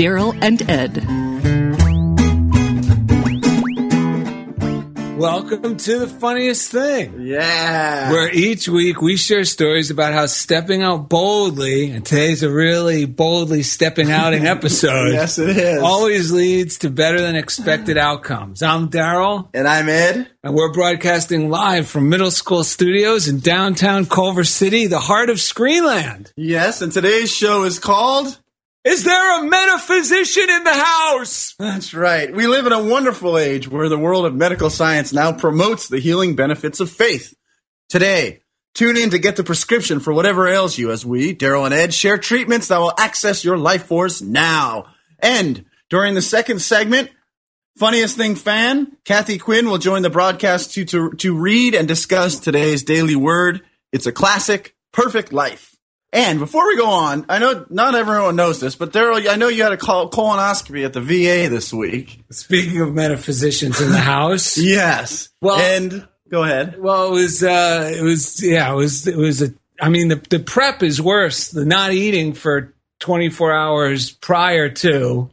Daryl and Ed. Welcome to the funniest thing. Yeah. Where each week we share stories about how stepping out boldly, and today's a really boldly stepping outing episode. yes, it is. Always leads to better than expected outcomes. I'm Daryl, and I'm Ed. and we're broadcasting live from middle school studios in downtown Culver City, the heart of Screenland. Yes, and today's show is called. Is there a metaphysician in the house? That's right. We live in a wonderful age where the world of medical science now promotes the healing benefits of faith. Today, tune in to get the prescription for whatever ails you as we, Daryl and Ed, share treatments that will access your life force now. And during the second segment, Funniest Thing fan, Kathy Quinn will join the broadcast to, to, to read and discuss today's daily word. It's a classic, perfect life. And before we go on, I know not everyone knows this, but Daryl, I know you had a colonoscopy at the VA this week. Speaking of metaphysicians in the house. Yes. Well- and go ahead. Well, it was, uh, it was, yeah, it was, it was a, I mean, the, the prep is worse. The not eating for 24 hours prior to.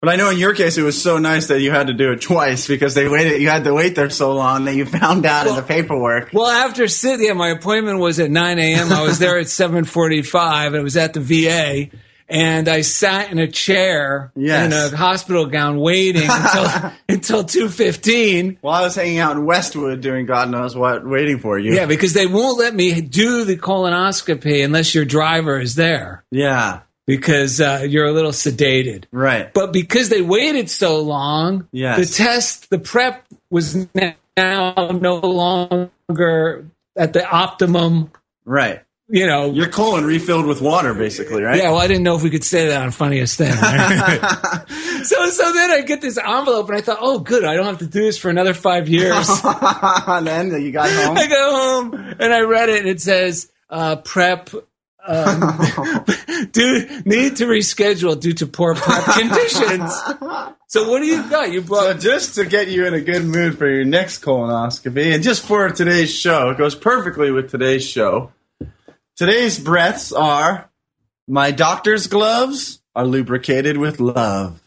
But I know in your case, it was so nice that you had to do it twice because they waited. You had to wait there so long that you found out in the paperwork. Well, after sitting, yeah, my appointment was at 9 a.m. I was there at 7:45. It was at the VA, and I sat in a chair Yes. in a hospital gown waiting until until 2:15. While I was hanging out in Westwood doing God knows what, waiting for you. Yeah, because they won't let me do the colonoscopy unless your driver is there Yeah. Because uh, you're a little sedated. Right. But because they waited so long, Yes. the test, the prep was now no longer at the optimum. Right. You know, Your colon refilled with water, basically, right? yeah. Well, I didn't know if we could say that on funniest thing. so, so then I get this envelope, and I thought, oh, good, I don't have to do this for another five years. and then you got home. I go home and I read it, and it says uh, prep. Um, due, need to reschedule due to poor prep conditions. So what do you got? You So brought just to get you in a good mood for your next colonoscopy, and just for today's show, it goes perfectly with today's show. Today's breaths are my doctor's gloves are lubricated with love.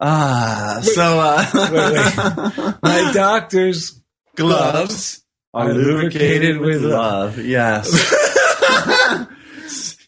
Ah, so uh, wait, wait. my doctor's gloves are lubricated with love. Yes.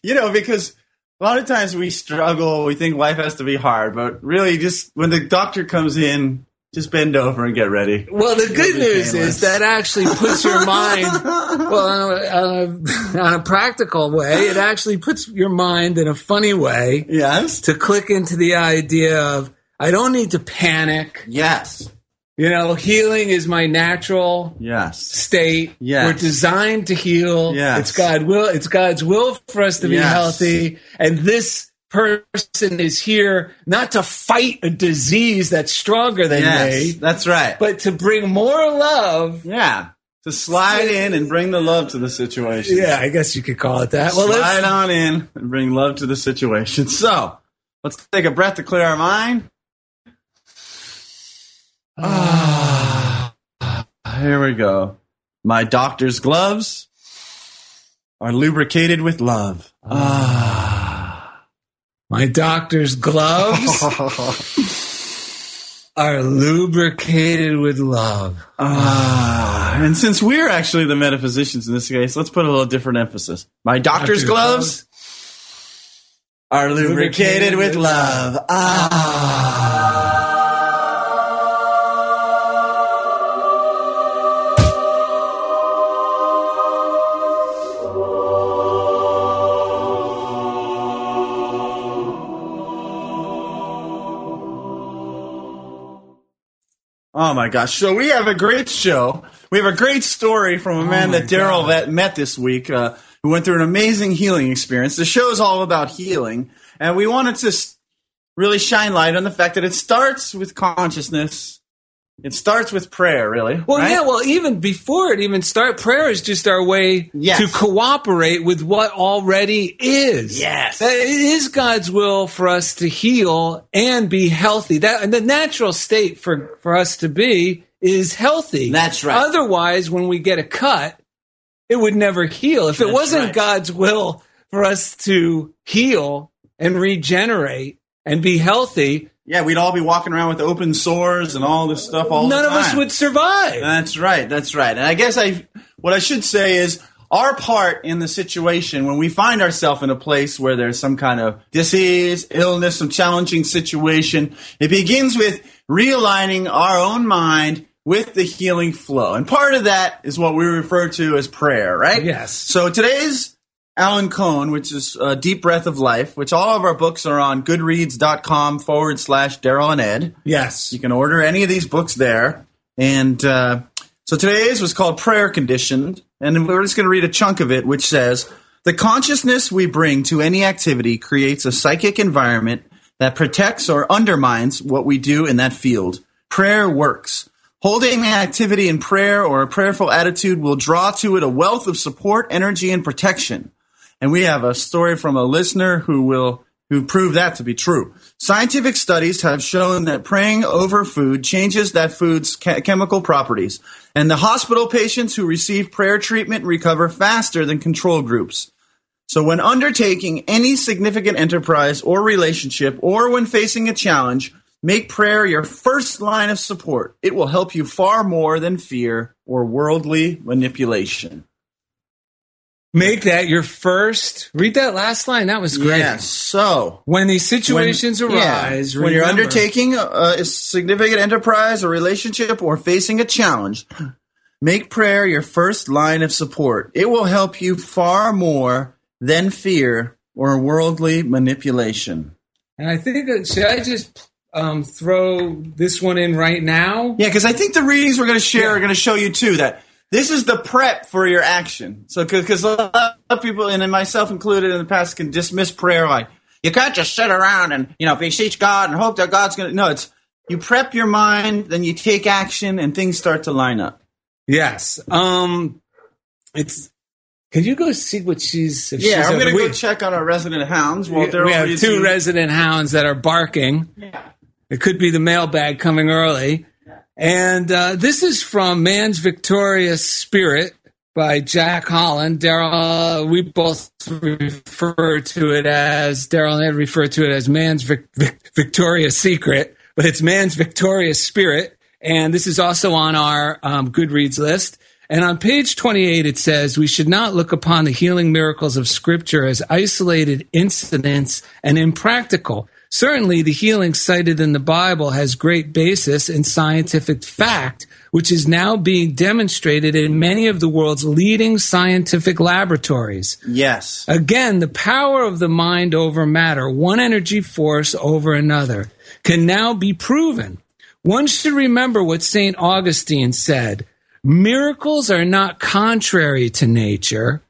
You know, because a lot of times we struggle, we think life has to be hard, but really just when the doctor comes in, just bend over and get ready. Well, the good news is that actually puts your mind, well, on a, on, a, on a practical way, it actually puts your mind in a funny way Yes. to click into the idea of, I don't need to panic. Yes. You know, healing is my natural Yes. state. Yes. We're designed to heal. Yes. It's God will it's God's will for us to be Yes. healthy. And this person is here not to fight a disease that's stronger than Yes. they, That's right. but to bring more love. yeah. To slide in and bring the love to the situation. Yeah, I guess you could call it that. Well, slide on in and bring love to the situation. So let's take a breath to clear our mind. Ah, here we go. My doctor's gloves are lubricated with love. Ah. my doctor's gloves are lubricated with love. Ah. And since we're actually the metaphysicians in this case, let's put a little different emphasis. My doctor's Doctor's gloves are lubricated with love. Ah. Oh my gosh. So we have a great show. We have a great story from a man my that Daryl that met this week, uh, who went through an amazing healing experience. The show is all about healing. And we wanted to really shine light on the fact that it starts with consciousness. It starts with prayer, really. Well, right? yeah. Well, even before it even start, prayer is just our way Yes. to cooperate with what already is. Yes. That it is God's will for us to heal and be healthy. That and the natural state for for us to be is healthy. That's right. Otherwise, when we get a cut, it would never heal. If it That's wasn't right. God's will for us to heal and regenerate and be healthy, Yeah, we'd all be walking around with open sores and all this stuff all the time. none of us would survive. That's right. That's right. And I guess I, what I should say is our part in the situation when we find ourselves in a place where there's some kind of disease, illness, some challenging situation, it begins with realigning our own mind with the healing flow. And part of that is what we refer to as prayer, right? Yes. So today's Alan Cohen, which is uh, Deep Breath of Life, which all of our books are on goodreads.com forward slash Daryl and Ed. yes. You can order any of these books there. And uh, so today's was called Prayer Conditioned. And we're just going to read a chunk of it, which says The consciousness we bring to any activity creates a psychic environment that protects or undermines what we do in that field. Prayer works. Holding the activity in prayer or a prayerful attitude will draw to it a wealth of support, energy, and protection. And we have a story from a listener who will who proved that to be true. Scientific studies have shown that praying over food changes that food's che- chemical properties, and the hospital patients who receive prayer treatment recover faster than control groups. So when undertaking any significant enterprise or relationship or when facing a challenge, make prayer your first line of support. It will help you far more than fear or worldly manipulation. Make that your first. Read that last line. That was great. Yes. So When these situations when, arise, yeah, when you're undertaking a, a significant enterprise a relationship or facing a challenge, make prayer your first line of support. It will help you far more than fear or worldly manipulation. And I think that should I just um, throw this one in right now? Yeah, because I think the readings we're going to share Yeah. are going to show you too that this is the prep for your action. So, because a lot of people, and myself included in the past, can dismiss prayer like you can't just sit around and you know beseech God and hope that God's going to. No, it's you prep your mind, then you take action, and things start to line up. Yes. Um, it's. Can you go see what she's? If Yeah, she's I'm going to go check on our resident hounds. We have two resident hounds that are barking. Yeah, It could be the mailbag coming early. And uh, this is from Man's Victorious Spirit by Jack Holland. Daryl, we both refer to it as, Daryl and Ed refer to it as Man's Vic- Vic- Victorious Secret, but it's Man's Victorious Spirit. And this is also on our um, Goodreads list. And on page 28, it says, We should not look upon the healing miracles of Scripture as isolated incidents and impractical. Certainly, the healing cited in the Bible has great basis in scientific fact, which is now being demonstrated in many of the world's leading scientific laboratories. Yes. Again, the power of the mind over matter, one energy force over another, can now be proven. one should remember what St. Augustine said miracles are not contrary to nature,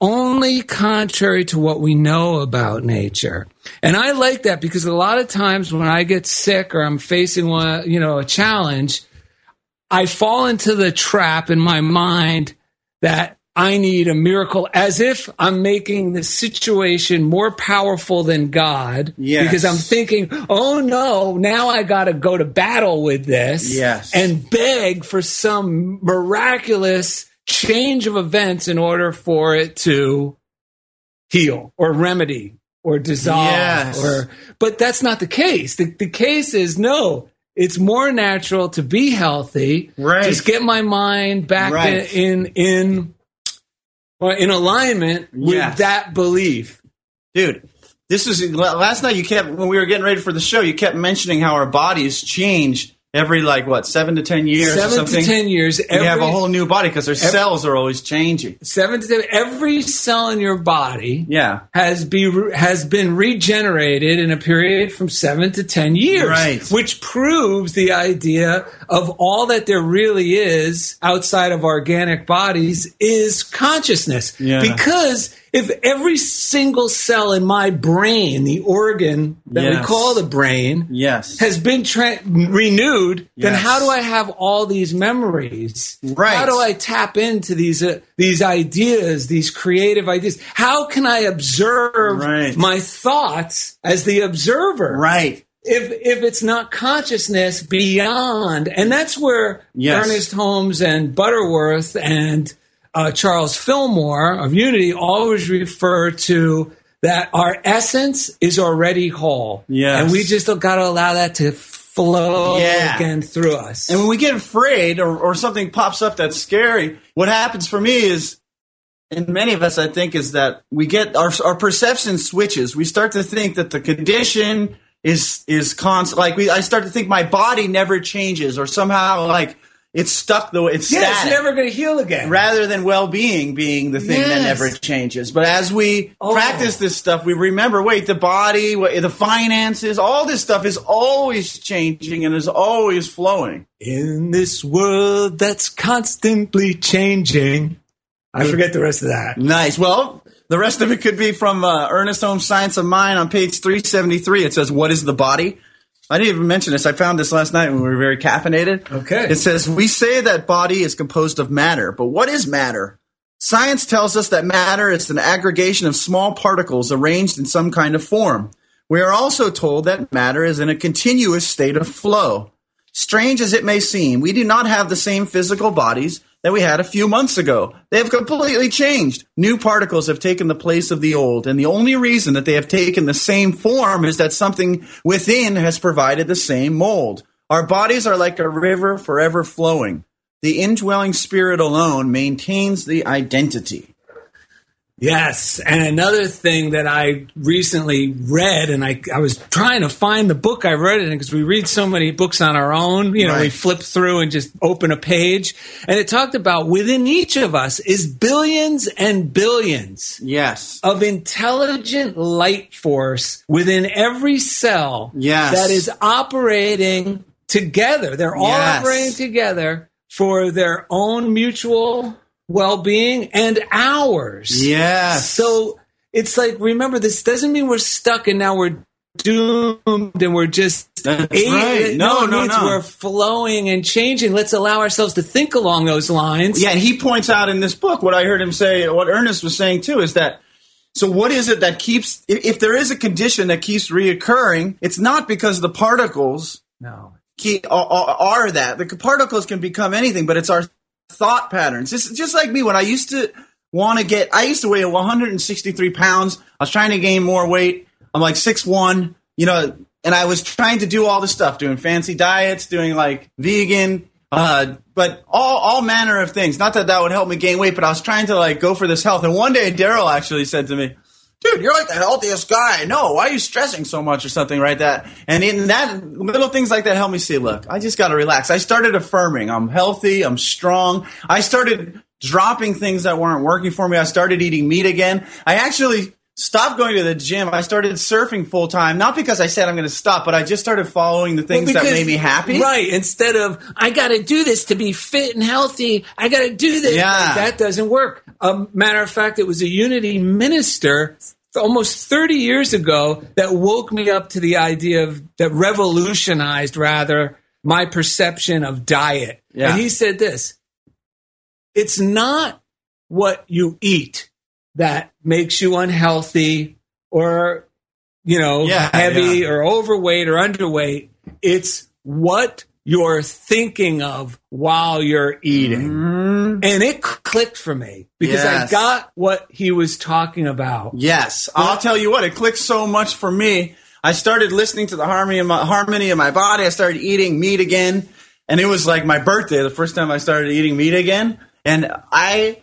only contrary to what we know about nature. And I like that because a lot of times when I get sick or I'm facing one, you know, a challenge, I fall into the trap in my mind that I need a miracle as if I'm making the situation more powerful than God. Yes. Because I'm thinking, oh no, now I got to go to battle with this. Yes. And beg for some miraculous change of events in order for it to heal or remedy or dissolve Yes. or but that's not the case. The, the case is no, it's more natural to be healthy. Right. Just get my mind back Right. in in or in alignment with Yes. that belief. dude this is last night you kept when we were getting ready for the show you kept mentioning how our bodies change every like what seven to ten years Seven to ten years. Every, have a whole new body because our cells are always changing seven to ten. Every cell in your body yeah has be has been regenerated in a period from seven to ten years, Right. Which proves the idea of all that there really is outside of organic bodies is consciousness. Yeah. Because if every single cell in my brain, the organ that we call the brain, yes has been tra- renewed, then how do I have all these memories? Right. How do I tap into these uh, these ideas, these creative ideas? How can I observe Right. my thoughts as the observer? right If if it's not consciousness beyond, and that's where Yes. Ernest Holmes and Butterworth and uh, Charles Fillmore of Unity always refer to that our essence is already whole. Yes. And we just got to allow that to flow Yeah. again through us. And when we get afraid or, or something pops up that's scary, what happens for me is, and many of us, I think, is that we get our, our perception switches. We start to think that the condition is is constant. Like we, I start to think my body never changes, or somehow like it's stuck the way it's yeah, it's never going to heal again. rather than well-being being the thing that never changes. But as we Oh. practice this stuff, we remember, wait, the body, wha- the finances, all this stuff is always changing and is always flowing. In this world that's constantly changing. I forget the rest of that. Nice. Well, the rest of it could be from uh, Ernest Holmes' Science of Mind on page 373. It says, What is the body? I didn't even mention this. I found this last night when we were very caffeinated. Okay. It says, We say that body is composed of matter, but what is matter? Science tells us that matter is an aggregation of small particles arranged in some kind of form. We are also told that matter is in a continuous state of flow. Strange as it may seem, we do not have the same physical bodies that we had a few months ago. They have completely changed. New particles have taken the place of the old, and the only reason that they have taken the same form is that something within has provided the same mold. Our bodies are like a river forever flowing. The indwelling spirit alone maintains the identity. Yes. And another thing that I recently read, and I, I was trying to find the book I read it in because we read so many books on our own. You know, we flip through and just open a page. And it talked about within each of us is billions and billions Yes. of intelligent light force within every cell Yes. that is operating together. They're all Yes. operating together for their own mutual well being and ours. Yes. So it's like, remember, this doesn't mean we're stuck and now we're doomed and we're just. That's eight- right. No, it no, means no. We're flowing and changing. Let's allow ourselves to think along those lines. Yeah, and he points out in this book what I heard him say, what Ernest was saying too, is that so what is it that keeps if, there is a condition that keeps reoccurring, it's not because the particles No. keep, are, are, are that. The particles can become anything, but it's our thought patterns. It's just like me when I used to want to get I used to weigh 163 pounds. I was trying to gain more weight. I'm like six one, you know, and I was trying to do all this stuff, doing fancy diets, doing like vegan, uh, but all all manner of things. Not that that would help me gain weight, but I was trying to like go for this health. And one day, Daryl actually said to me, "Dude, you're like the healthiest guy. No, why are you stressing so much or something like that?" And in that little things like that help me see. Look, I just got to relax. I started affirming. I'm healthy. I'm strong. I started dropping things that weren't working for me. I started eating meat again. I actually stopped going to the gym. I started surfing full time, not because I said I'm going to stop, but I just started following the things Well, that made me happy. Right. Instead of, I got to do this to be fit and healthy. I got to do this. Yeah. That doesn't work. A matter of fact, it was a unity minister almost 30 years ago that woke me up to the idea of, that revolutionized rather my perception of diet. Yeah. And he said this it's not what you eat that makes you unhealthy or you know Yeah, heavy yeah. or overweight or underweight it's what you're thinking of while you're eating and it clicked for me because i Mm-hmm. Got what he was talking about Yes, I'll tell you what. It clicked so much for me. I started listening to the harmony of my harmony of my body. I started eating meat again, and it was like my birthday, the first time I started eating meat again, and I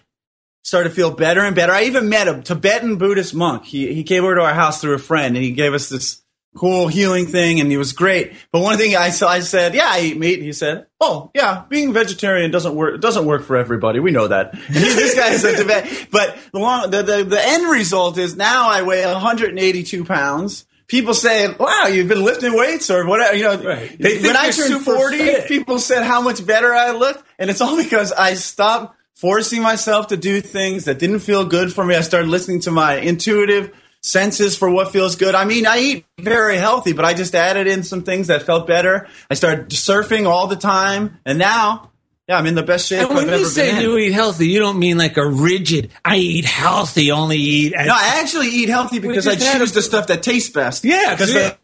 started to feel better and better. I even met a Tibetan Buddhist monk. He he came over to our house through a friend, and he gave us this cool healing thing, and he was great. But one thing I saw, I said, "Yeah, I eat meat." He said, "Oh, yeah, being vegetarian doesn't work. It doesn't work for everybody. We know that." This guy is a Tibetan. But the long the, the the end result is now I weigh 182 pounds. People say, "Wow, you've been lifting weights or whatever." You know, Right. They think when I turned 40, fit. people said how much better I looked, and it's all because I stopped forcing myself to do things that didn't feel good for me. I started listening to my intuitive senses for what feels good. I mean, I eat very healthy, but I just added in some things that felt better. I started surfing all the time, and now, yeah, I'm in the best shape and I've when you say you eat healthy you don't mean like a rigid i eat healthy only eat at no, I actually eat healthy because I choose a- the stuff that tastes best. Yeah, because the-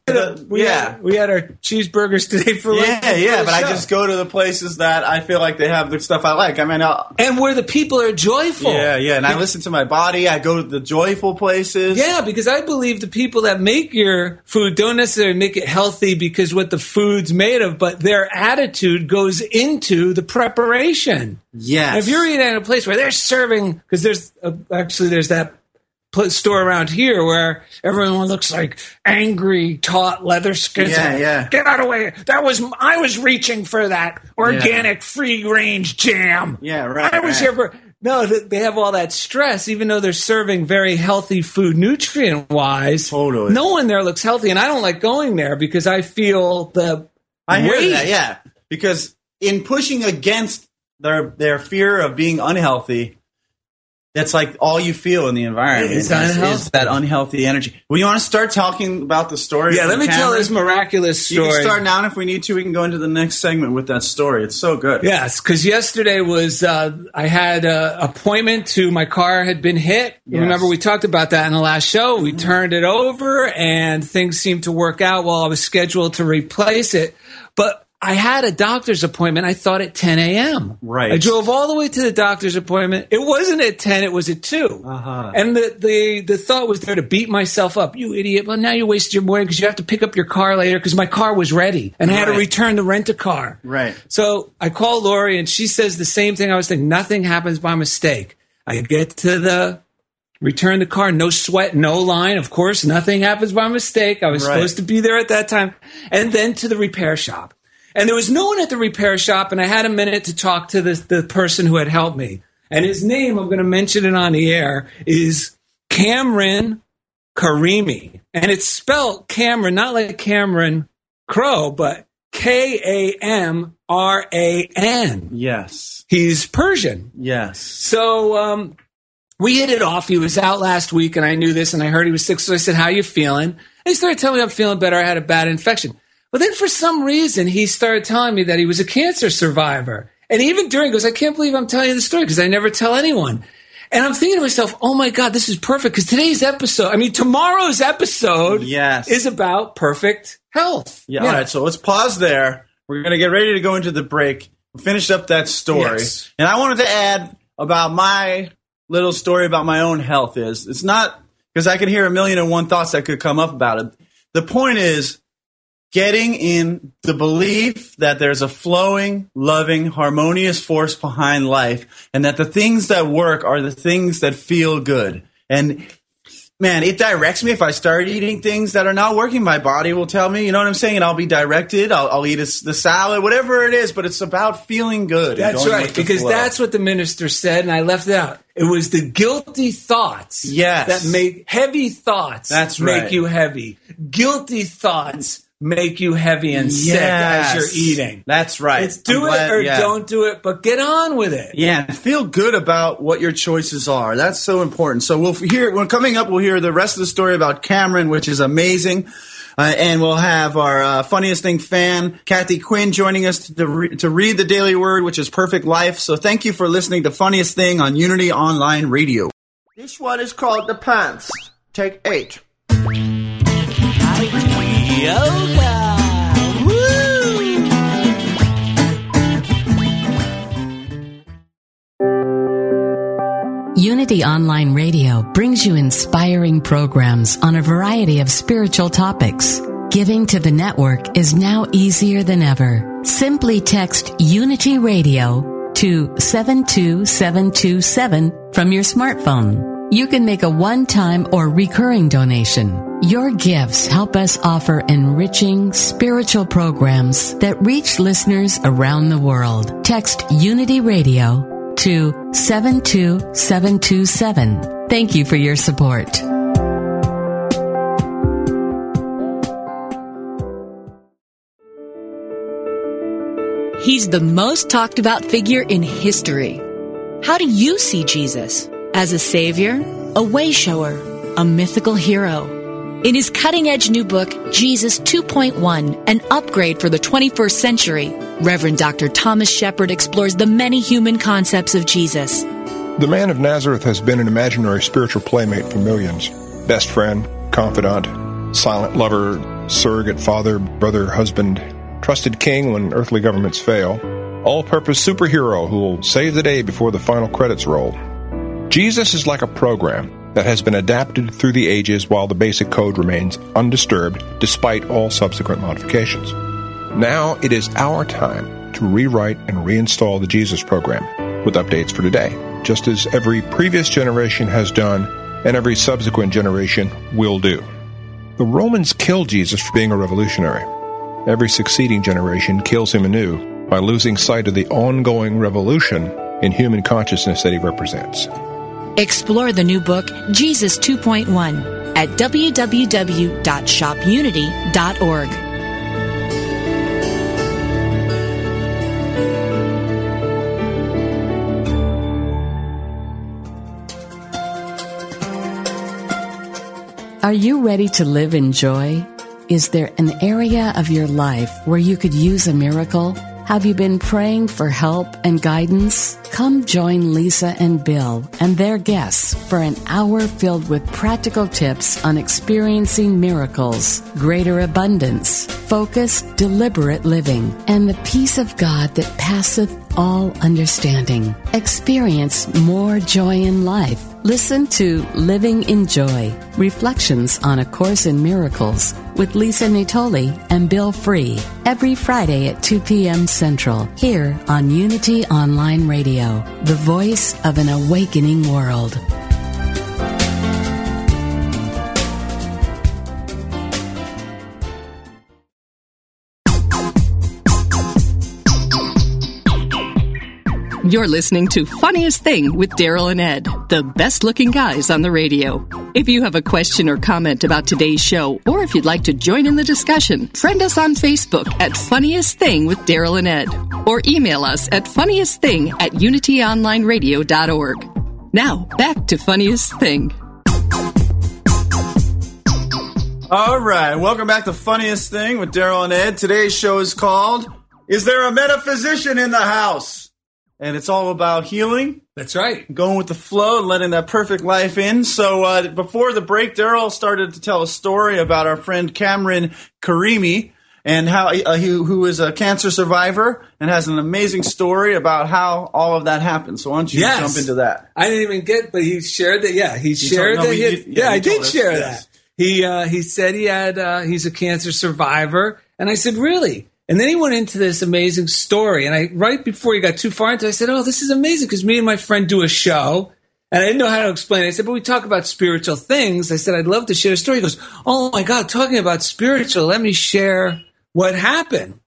we, yeah. had, we had our cheeseburgers today for lunch yeah, yeah, but I just go to the places that I feel like they have the stuff I like. I mean, I'll, and where the people are joyful. Yeah, yeah, and I listen to my body. I go to the joyful places. Yeah, because I believe the people that make your food don't necessarily make it healthy because what the food's made of, but their attitude goes into the preparation. Yes. If you're eating at a place where they're serving, because there's uh, actually there's that store around here where everyone looks like angry, taut leather skins. Yeah, yeah. Get out of the way! That was I was reaching for that organic, free range jam. Yeah, right, I was right. here for. No, they have all that stress, even though they're serving very healthy food, nutrient wise. Totally. No one there looks healthy, and I don't like going there because I feel the I hear that. Yeah, because in pushing against their their fear of being unhealthy, that's like all you feel in the environment is, is that unhealthy energy. Well, you want to start talking about the story? Yeah, let me tell this miraculous story. You can start now, and if we need to, we can go into the next segment with that story. It's so good. Yes, because yesterday was uh, I had an appointment to my car had been hit. Yes. Remember we talked about that in the last show. We turned it over and things seemed to work out while I was scheduled to replace it. But I had a doctor's appointment. I thought at 10 a.m. Right. I drove all the way to the doctor's appointment. It wasn't at 10. It was at 2. Uh-huh. And the, the, the thought was there to beat myself up. You idiot. Well, now you wasted your morning because you have to pick up your car later because my car was ready and I had to return the rent a car. Right. So I call Lori and she says the same thing I was thinking. Nothing happens by mistake. I get to the return the car, no sweat, no line. Of course, nothing happens by mistake. I was Right. supposed to be there at that time. And then to the repair shop. And there was no one at the repair shop, and I had a minute to talk to the, the person who had helped me. And his name, I'm going to mention it on the air, is Kamran Karimi. And it's spelled Kamran, not like Cameron Crowe, but K A M R A N. Yes. He's Persian. Yes. So um, we hit it off. He was out last week, and I knew this, and I heard he was sick. So I said, "How are you feeling?" And he started telling me I'm feeling better. I had a bad infection, but then for some reason he started telling me that he was a cancer survivor. And even during, he goes, "I can't believe I'm telling you the story because I never tell anyone." And I'm thinking to myself, "Oh my god, this is perfect!" Because today's episode, I mean, tomorrow's episode, Yes. is about perfect health. Yeah, All right. So let's pause there. We're going to get ready to go into the break. Finish up that story. Yes. And I wanted to add about my little story about my own health is it's not because I can hear a million and one thoughts that could come up about it. The point is getting in the belief that there's a flowing, loving, harmonious force behind life and that the things that work are the things that feel good. And man, it directs me if I start eating things that are not working. My body will tell me, you know what I'm saying, and I'll be directed. I'll, I'll eat a, the salad, whatever it is. But it's about feeling good. That's right, because flow. that's what the minister said, and I left it out. It was the guilty thoughts Yes. that make heavy thoughts That's right. make you heavy. Guilty thoughts make you heavy and sick as you're eating. That's right. It's do I'm it glad- or yeah. don't do it, but get on with it. Yeah, and feel good about what your choices are. That's so important. So we'll hear when coming up, we'll hear the rest of the story about Kamran, which is amazing. Uh, and we'll have our uh, funniest thing fan, Kathy Quinn, joining us to, re- to read the daily word, which is perfect life. So thank you for listening to Funniest Thing on Unity Online Radio. This one is called The Pants. Take eight. Unity Online Radio brings you inspiring programs on a variety of spiritual topics. Giving to the network is now easier than ever. Simply text Unity Radio to 72727 from your smartphone. You can make a one-time or recurring donation. Your gifts help us offer enriching spiritual programs that reach listeners around the world. Text Unity Radio to 72727. Thank you for your support. He's the most talked about figure in history. How do you see Jesus? As a savior, a wayshower, a mythical hero? In his cutting edge new book, Jesus 2.1, an upgrade for the 21st century, Reverend Dr. Thomas Shepherd explores the many human concepts of Jesus. The man of Nazareth has been an imaginary spiritual playmate for millions. Best friend, confidant, silent lover, surrogate father, brother, husband, trusted king when earthly governments fail, all purpose superhero who will save the day before the final credits roll. Jesus is like a program that has been adapted through the ages while the basic code remains undisturbed despite all subsequent modifications. Now it is our time to rewrite and reinstall the Jesus program with updates for today, just as every previous generation has done and every subsequent generation will do. The Romans killed Jesus for being a revolutionary. Every succeeding generation kills him anew by losing sight of the ongoing revolution in human consciousness that he represents. Explore the new book, Jesus 2.1, at www.shopunity.org. Are you ready to live in joy? Is there an area of your life where you could use a miracle? Have you been praying for help and guidance? Come join Lisa and Bill and their guests for an hour filled with practical tips on experiencing miracles, greater abundance, focused, deliberate living, and the peace of God that passeth all understanding. Experience more joy in life. Listen to Living in Joy Reflections on A Course in Miracles with Lisa Natoli and Bill Free every Friday at 2 p.m. Central here on Unity Online Radio, the voice of an awakening world. You're listening to Funniest Thing with Daryl and Ed, the best looking guys on the radio. If you have a question or comment about today's show, or if you'd like to join in the discussion, friend us on Facebook at Funniest Thing with Daryl and Ed, or email us at funniestthing at unityonlineradio.org. Now, back to Funniest Thing. All right, welcome back to Funniest Thing with Daryl and Ed. Today's show is called Is There a Metaphysician in the House? And it's all about healing, That's right. going with the flow, and letting that perfect life in. So uh, before the break, Daryl started to tell a story about our friend Kamran Karimi and how uh, he, who is a cancer survivor and has an amazing story about how all of that happened. So why don't you Yes. jump into that? I didn't even get, but he shared that. Yeah, he shared no, that. he had- yeah, yeah, I did us, share yes. that. He uh, he said he had uh, he's a cancer survivor, and I said really. And then he went into this amazing story, and I right before he got too far into, it, I said, "Oh, this is amazing," because me and my friend do a show, And I didn't know how to explain it. I said, but we talk about spiritual things. I said, I'd love to share a story. He goes, Oh my God, talking about spiritual, let me share what happened.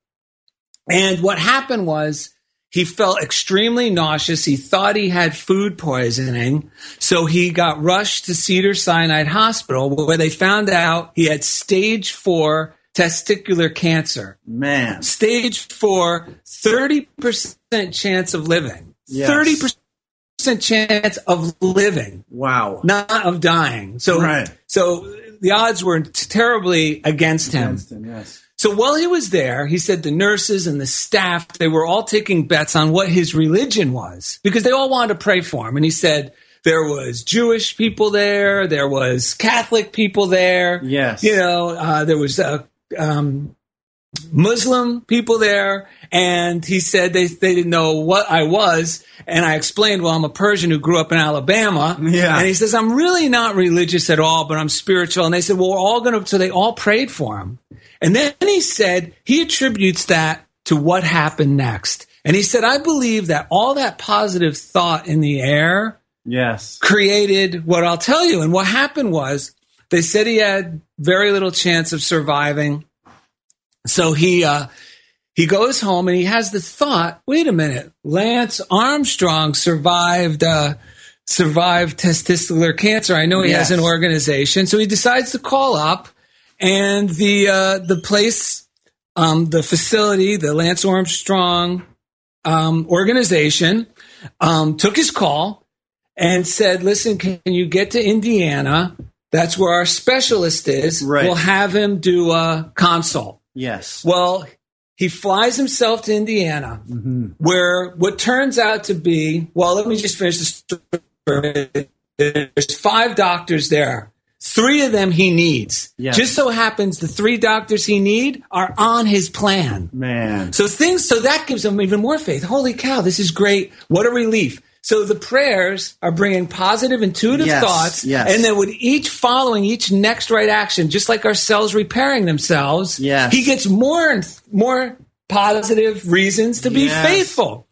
And what happened was he felt extremely nauseous. He thought he had food poisoning. So he got rushed to Cedars-Sinai Hospital where they found out he had stage four testicular cancer. Man. Stage four, 30% chance of living. Yes. 30% chance of living, Wow. not of dying. So, Right. so the odds were terribly against him. Against him, yes. So while he was there, he said the nurses and the staff, they were all taking bets on what his religion was because they all wanted to pray for him. And he said there was Jewish people there, there was Catholic people there. Yes. You know, uh, there was uh, um, Muslim people there. And he said they, they didn't know what I was. And I explained, well, I'm a Persian who grew up in Alabama. Yeah. And he says, I'm really not religious at all, but I'm spiritual. And they said, well, we're all going to, so they all prayed for him. And then he said he attributes that to what happened next. And he said, I believe that all that positive thought in the air Yes. created what I'll tell you. And what happened was they said he had very little chance of surviving. So he, uh, he goes home and he has the thought, wait a minute, Lance Armstrong survived, uh, survived testicular cancer. I know he has an organization. So he decides to call up and the, uh, the place, um, the facility, the Lance Armstrong, um, organization, um, took his call and said, listen, can you get to Indiana? That's where our specialist is. Right. We'll have him do a consult. Yes. Well, he flies himself to Indiana, mm-hmm. where what turns out to be, well, let me just finish the story. There's five doctors there. Three of them he needs. Yes. Just so happens the three doctors he need are on his plan. Man. So things, so that gives him even more faith. Holy cow, this is great. What a relief. So the prayers are bringing positive, intuitive Yes, thoughts. yes. And then with each following each next right action, just like our cells repairing themselves, Yes. he gets more and more positive reasons to be faithful.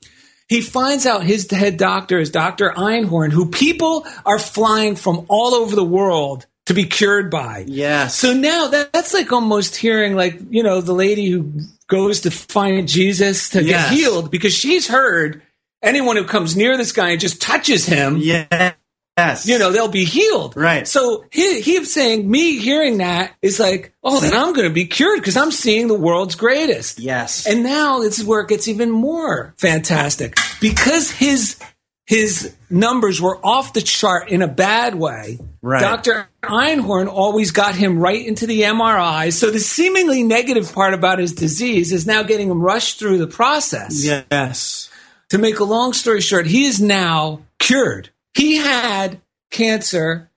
He finds out his head doctor is Dr. Einhorn, who people are flying from all over the world to be cured by. Yes. So now that, that's like almost hearing like, you know, the lady who goes to find Jesus to Yes. get healed because she's heard anyone who comes near this guy and just touches him, Yes. you know, they'll be healed. Right. So he, he's saying me hearing that is like, oh, then I'm going to be cured because I'm seeing the world's greatest. Yes. And now this is where it gets even more fantastic because his his numbers were off the chart in a bad way. Right. Dr. Einhorn always got him right into the MRI. So the seemingly negative part about his disease is now getting him rushed through the process. yes. To make a long story short, he is now cured. He had cancer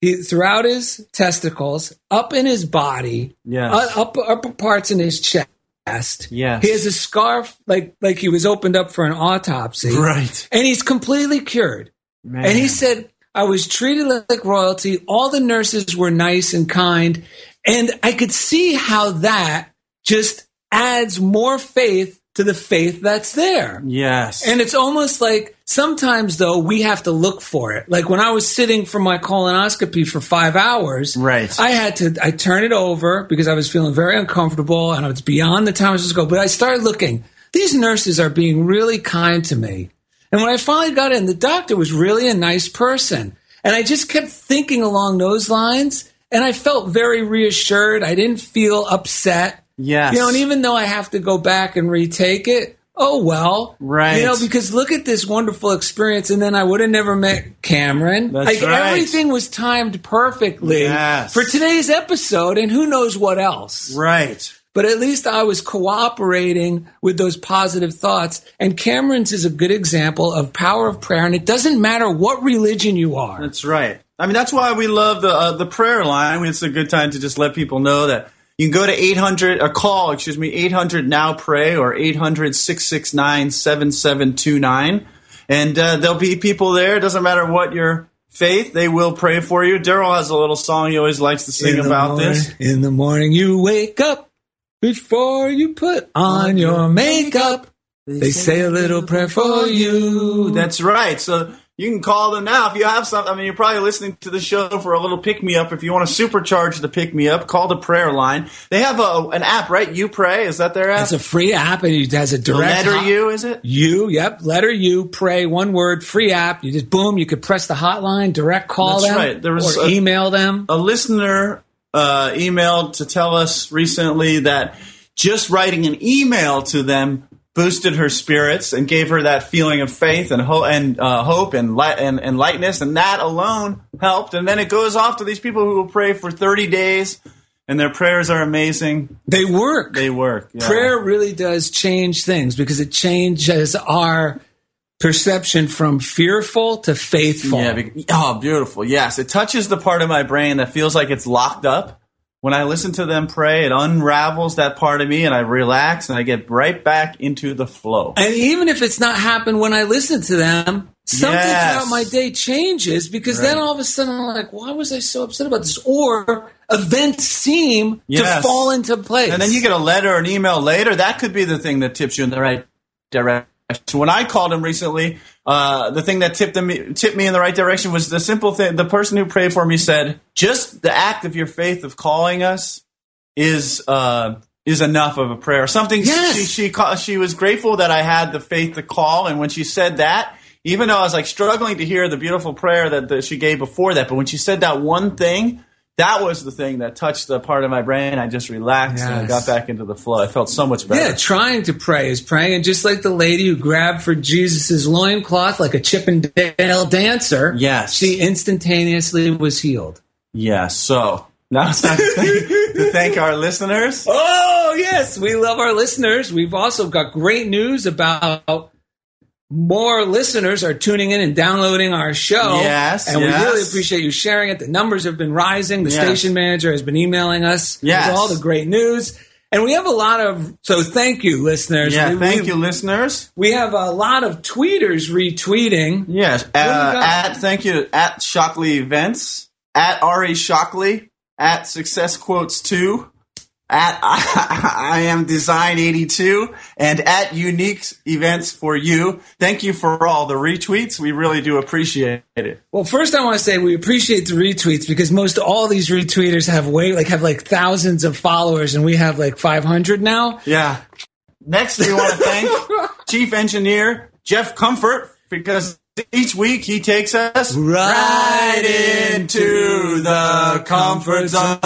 he, throughout his testicles, up in his body, Yes. uh, up upper parts in his chest. Yes. He has a scarf like like he was opened up for an autopsy. Right. And he's completely cured. Man. And he said, I was treated like royalty. All the nurses were nice and kind. And I could see how that just adds more faith to the faith that's there. Yes. And it's almost like sometimes though we have to look for it. Like when I was sitting for my colonoscopy for five hours, Right. I had to I turn it over because I was feeling very uncomfortable and it's beyond the time I was supposed to go. But I started looking. These nurses are being really kind to me. And when I finally got in, the doctor was really a nice person. And I just kept thinking along those lines. And I felt very reassured. I didn't feel upset. Yes. You know, and even though I have to go back and retake it, oh well. Right. You know, because look at this wonderful experience, and then I would have never met Kamran. That's like right. everything was timed perfectly Yes. for today's episode, and who knows what else. right. But at least I was cooperating with those positive thoughts. And Kamran's is a good example of power of prayer. And it doesn't matter what religion you are. That's right. I mean, that's why we love the uh, the prayer line. It's a good time to just let people know that you can go to 800 or call, excuse me, 800 now pray or 800 669 7729 and uh, there'll be people there. It doesn't matter what your faith, they will pray for you. Daryl has a little song he always likes to sing about morning- this. In the morning, you wake up before you put on your makeup. They say a little prayer for you. That's right. So You can call them now if you have something. I mean, you're probably listening to the show for a little pick me up. If you want to supercharge the pick me up, call the prayer line. They have a, an app, right? You pray. Is that their app? It's a free app and it has a direct letter hot- U, is it? You, yep. Letter U, pray, one word, free app. You just boom, you could press the hotline, direct call That's them, right. There was or a- email them. A listener uh, emailed to tell us recently that just writing an email to them boosted her spirits and gave her that feeling of faith and, ho- and uh, hope and, light and, and lightness, and that alone helped. And then it goes off to these people who will pray for 30 days, and their prayers are amazing. They work. They work. yeah. Prayer really does change things because it changes our perception from fearful to faithful. Yeah. be- Oh, beautiful. Yes, it touches the part of my brain that feels like it's locked up. When I listen to them pray, it unravels that part of me, and I relax, and I get right back into the flow. And even if it's not happened when I listen to them, something Yes. throughout my day changes because then all of a sudden I'm like, why was I so upset about this? Or events seem to fall into place. And then you get a letter or an email later. That could be the thing that tips you in the right direction. When I called him recently, uh, the thing that tipped them tipped me in the right direction was the simple thing. The person who prayed for me said, "Just the act of your faith of calling us is uh, is enough of a prayer." Something Yes. she she she was grateful that I had the faith to call, and when she said that. Even though I was like struggling to hear the beautiful prayer that, that she gave before that, but when she said that one thing, that was the thing that touched the part of my brain. I just relaxed and I got back into the flow. I felt so much better. Yeah, trying to pray is praying. And just like the lady who grabbed for Jesus' loincloth like a Chippendale dancer, Yes. she instantaneously was healed. Yeah. So now it's time to thank, to thank our listeners. Oh, yes, we love our listeners. We've also got great news about more listeners are tuning in and downloading our show. Yes, And yes. we really appreciate you sharing it. The numbers have been rising. The Yes. station manager has been emailing us Yes. with all the great news. And we have a lot of, so thank you, listeners. Yeah. We- Thank we- you, listeners. We have a lot of tweeters retweeting. Yes. Uh, at thank you at Shockley Events at Ari Shockley at Success Quotes Two at I, am Design eighty two and at Unique Events for you. Thank you for all the retweets. We really do appreciate it. Well, first I want to say we appreciate the retweets because most all these retweeters have way like have like thousands of followers and we have like 500 now. Yeah. Next, we want to thank Chief Engineer Jeff Comfort because each week he takes us right into the comfort zone.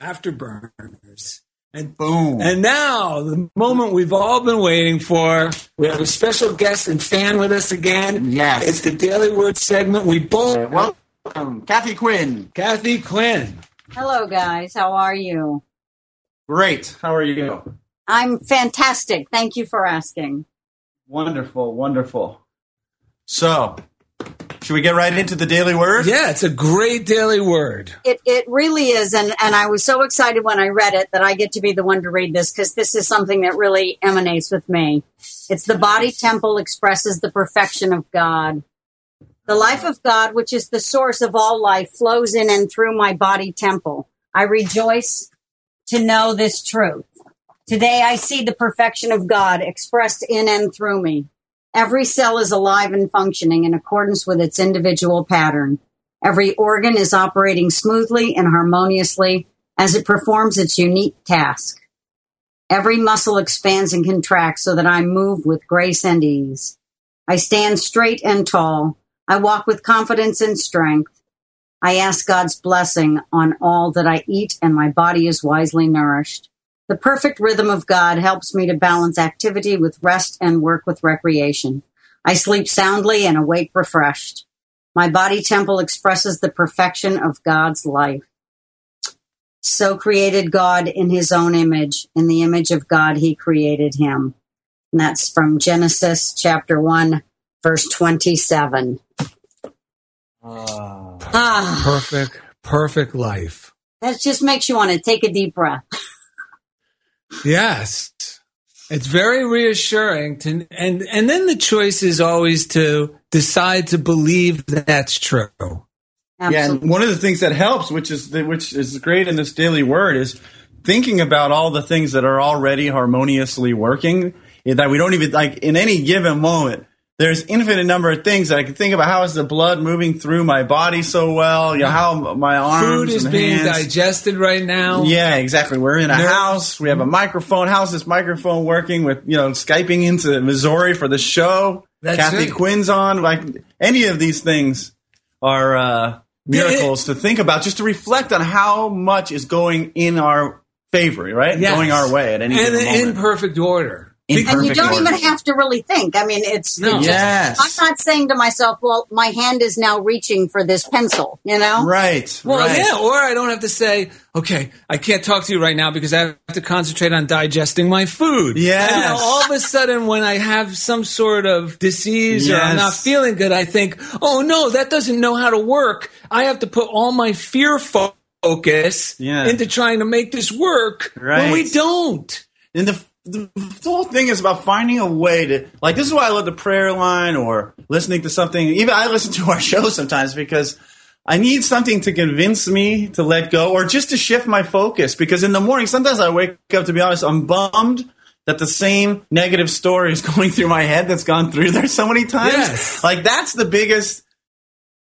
Afterburners. And Boom. and now the moment we've all been waiting for. We have a special guest and fan with us again. Yes. It's the Daily Word segment. We both uh, Welcome, Kathy Quinn. Kathy Quinn. Hello, guys. How are you? Great. How are you? I'm fantastic. Thank you for asking. Wonderful, wonderful. So, should we get right into the daily word? Yeah, it's a great daily word. It it really is, and and I was so excited when I read it that I get to be the one to read this because this is something that really emanates with me. It's the body temple expresses the perfection of God. The life of God, which is the source of all life, flows in and through my body temple. I rejoice to know this truth. Today I see the perfection of God expressed in and through me. Every cell is alive and functioning in accordance with its individual pattern. Every organ is operating smoothly and harmoniously as it performs its unique task. Every muscle expands and contracts so that I move with grace and ease. I stand straight and tall. I walk with confidence and strength. I ask God's blessing on all that I eat and my body is wisely nourished. The perfect rhythm of God helps me to balance activity with rest and work with recreation. I sleep soundly and awake refreshed. My body temple expresses the perfection of God's life. So created God in his own image. In the image of God, he created him. And that's from Genesis chapter 1, verse 27. Ah, Perfect, perfect life. that just makes you want to take a deep breath. Yes. It's very reassuring to and and then the choice is always to decide to believe that that's true. Yeah, and one of the things that helps, which is the, which is great in this daily word, is thinking about all the things that are already harmoniously working that we don't even like in any given moment there's infinite number of things that I can think about. How is the blood moving through my body so well? You know, how my arms Food is and being hands. digested right now. Yeah, exactly. We're in a Nerves. house. We have a microphone. How's this microphone working with, you know, Skyping into Missouri for the show? That's Kathy it. Quinn's on. Like any of these things are uh, miracles to think about, just to reflect on how much is going in our favor, right? Yes. Going our way at any and in perfect order. In and you don't order. even have to really think. I mean, it's, No. it's just, Yes. I'm not saying to myself, well, my hand is now reaching for this pencil, you know? Right. Well, right. yeah, or I don't have to say, okay, I can't talk to you right now because I have to concentrate on digesting my food. Yes. And now all of a sudden, when I have some sort of disease or I'm not feeling good, I think, oh no, that doesn't know how to work. I have to put all my fear focus Yeah. into trying to make this work. When we don't. And the, the, the whole thing is about finding a way to like. This is why I love the prayer line or listening to something. Even I listen to our show sometimes because I need something to convince me to let go or just to shift my focus. Because in the morning, sometimes I wake up to be honest, I'm bummed that the same negative story is going through my head that's gone through there so many times. Yes. Like that's the biggest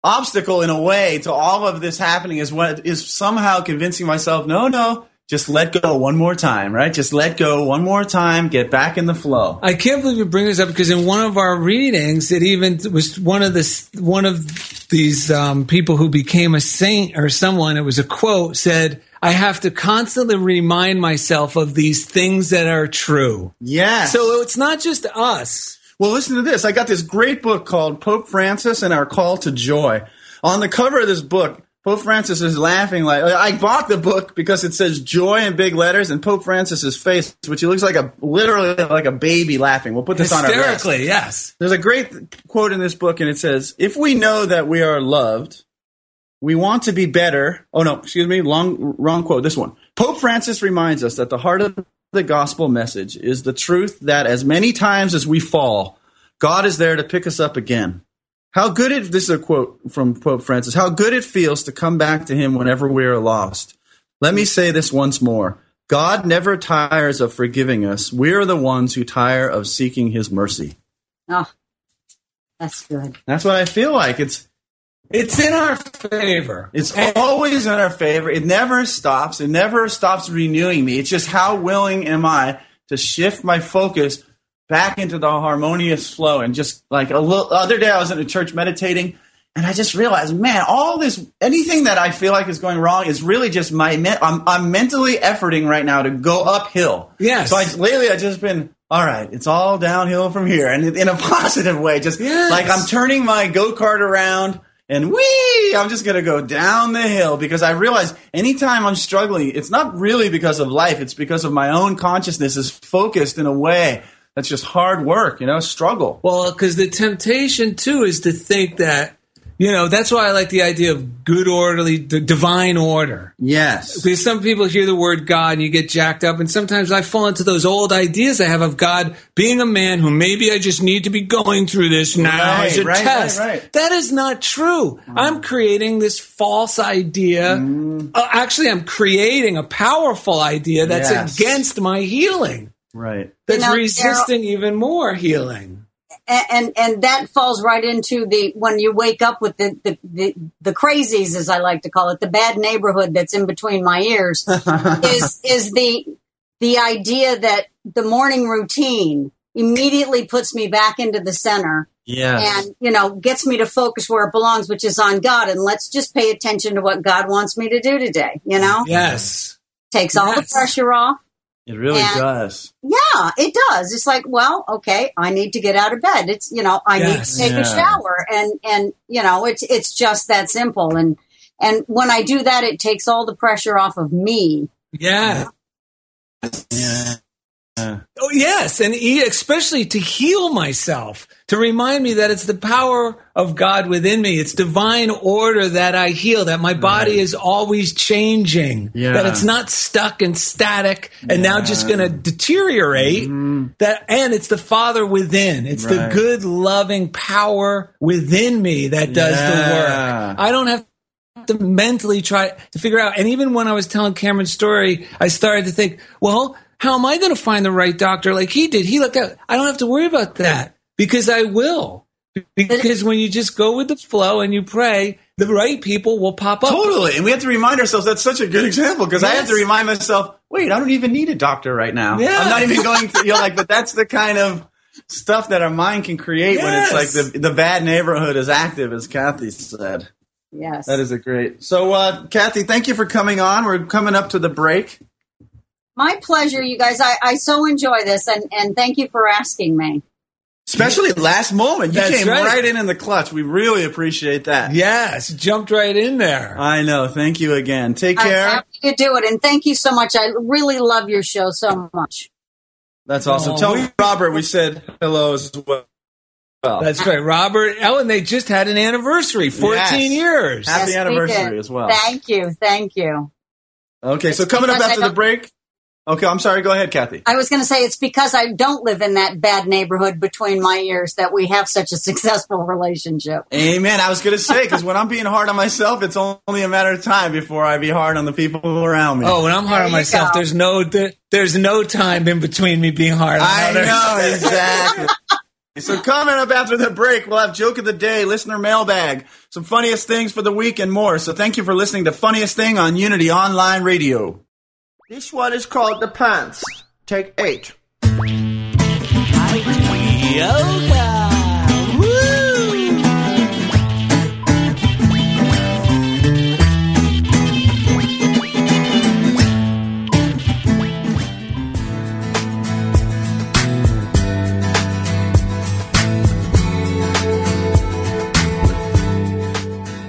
obstacle in a way to all of this happening is what is somehow convincing myself, no, no, just let go one more time, right? Just let go one more time, get back in the flow. I can't believe you bring this up because in one of our readings, it even was one of the one of these um, people who became a saint or someone. It was a quote said, "I have to constantly remind myself of these things that are true." Yes. So it's not just us. Well, listen to this. I got this great book called Pope Francis and Our Call to Joy. On the cover of this book, Pope Francis is laughing like I bought the book because it says joy in big letters and Pope Francis's face, which he looks like a literally like a baby laughing. We'll put this on our. Hysterically, yes. There's a great quote in this book, and it says, If we know that we are loved, we want to be better. Oh, no, excuse me, long, wrong quote. This one. Pope Francis reminds us that the heart of the gospel message is the truth that as many times as we fall, God is there to pick us up again. How good it, this is a quote from Pope Francis, how good it feels to come back to him whenever we are lost. Let me say this once more. God never tires of forgiving us. We are the ones who tire of seeking his mercy. Oh, that's good. That's what I feel like. It's It's in our favor. it's always in our favor. It never stops. It never stops renewing me. It's just how willing am I to shift my focus back into the harmonious flow and just like a little the other day I was in a church meditating and I just realized, man, all this anything that I feel like is going wrong is really just my I'm I'm mentally efforting right now to go uphill. Yes. So I lately I've just been all right, it's all downhill from here, and in a positive way. Just Yes. like I'm turning my go kart around, and wee, I'm just gonna go down the hill because I realize anytime I'm struggling, it's not really because of life; it's because of my own consciousness is focused in a way that's just hard work, you know, struggle. Well, because the temptation too is to think that, you know, that's why I like the idea of good, orderly, d- divine order. Yes, Because some people hear the word God and you get jacked up, and sometimes I fall into those old ideas I have of God being a man who maybe I just need to be going through this now Right, as a right, test. right, right. That is not true. I'm creating this false idea. Uh, actually, I'm creating a powerful idea that's Yes. against my healing. Right. That's know, resisting even more healing. and, and and that falls right into the when you wake up with the, the the the crazies as I like to call it the bad neighborhood that's in between my ears is is the the idea that the morning routine immediately puts me back into the center Yes. and you know gets me to focus where it belongs which is on God and let's just pay attention to what God wants me to do today you know Yes. takes all the pressure off it really and- does. yeah, it does. It's like, well, okay, I need to get out of bed. It's you know, I need to take Yeah. a shower, and and you know, it's it's just that simple. And and when I do that, it takes all the pressure off of me. Yeah. Yeah. Oh, yes, and e- especially to heal myself, to remind me that it's the power of God within me. It's divine order that I heal, that my body is always changing, Yeah. that it's not stuck and static and now just going to deteriorate. That and it's the Father within. It's the Mm-hmm. Good, loving power within me that does the work. I don't have to mentally try to figure out. And even when I was telling Cameron's story, I started to think, well, how am I going to find the right doctor like he did? He looked out. I don't have to worry about that because I will. Because when you just go with the flow and you pray, the right people will pop up. Totally. And we have to remind ourselves that's such a good example because I have to remind myself, wait, I don't even need a doctor right now. Yeah. I'm not even going to, you know, like, but that's the kind of stuff that our mind can create when it's like the, the bad neighborhood is active, as Kathy said. Yes. That is a great. So, uh, Kathy, thank you for coming on. We're coming up to the break. My pleasure, you guys. I, I so enjoy this, and, and thank you for asking me. Especially last moment. You That's came right. right. in in the clutch. We really appreciate that. Yes, jumped right in there. I know. Thank you again. Take I'm care. happy to do it, and thank you so much. I really love your show so much. That's awesome. Oh, Tell we- Robert we said hello as well. That's right. Robert oh, Ellen, they just had an anniversary, 14 Yes. years. Happy Yes, anniversary as well. Thank you, thank you. Okay, so coming up because I after the don't- break. Okay, I'm sorry. Go ahead, Kathy. I was going to say it's because I don't live in that bad neighborhood between my ears that we have such a successful relationship. Amen. I was going to say because when I'm being hard on myself, it's only a matter of time before I be hard on the people around me. Oh, when I'm hard There on myself, go. there's no there, there's no time in between me being hard on I others. know exactly. so coming up after the break, we'll have joke of the day, listener mailbag, some funniest things for the week, and more. So thank you for listening to Funniest Thing on Unity Online Radio. This one is called The Pants. Take eight.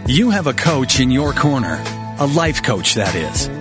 You have a coach in your corner, a life coach, that is.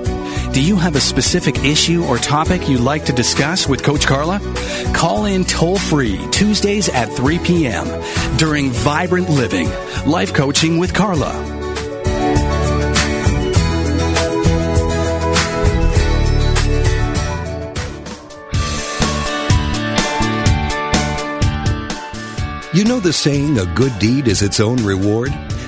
Do you have a specific issue or topic you'd like to discuss with Coach Carla? Call in toll free Tuesdays at 3 p.m. during Vibrant Living, Life Coaching with Carla. You know the saying, a good deed is its own reward?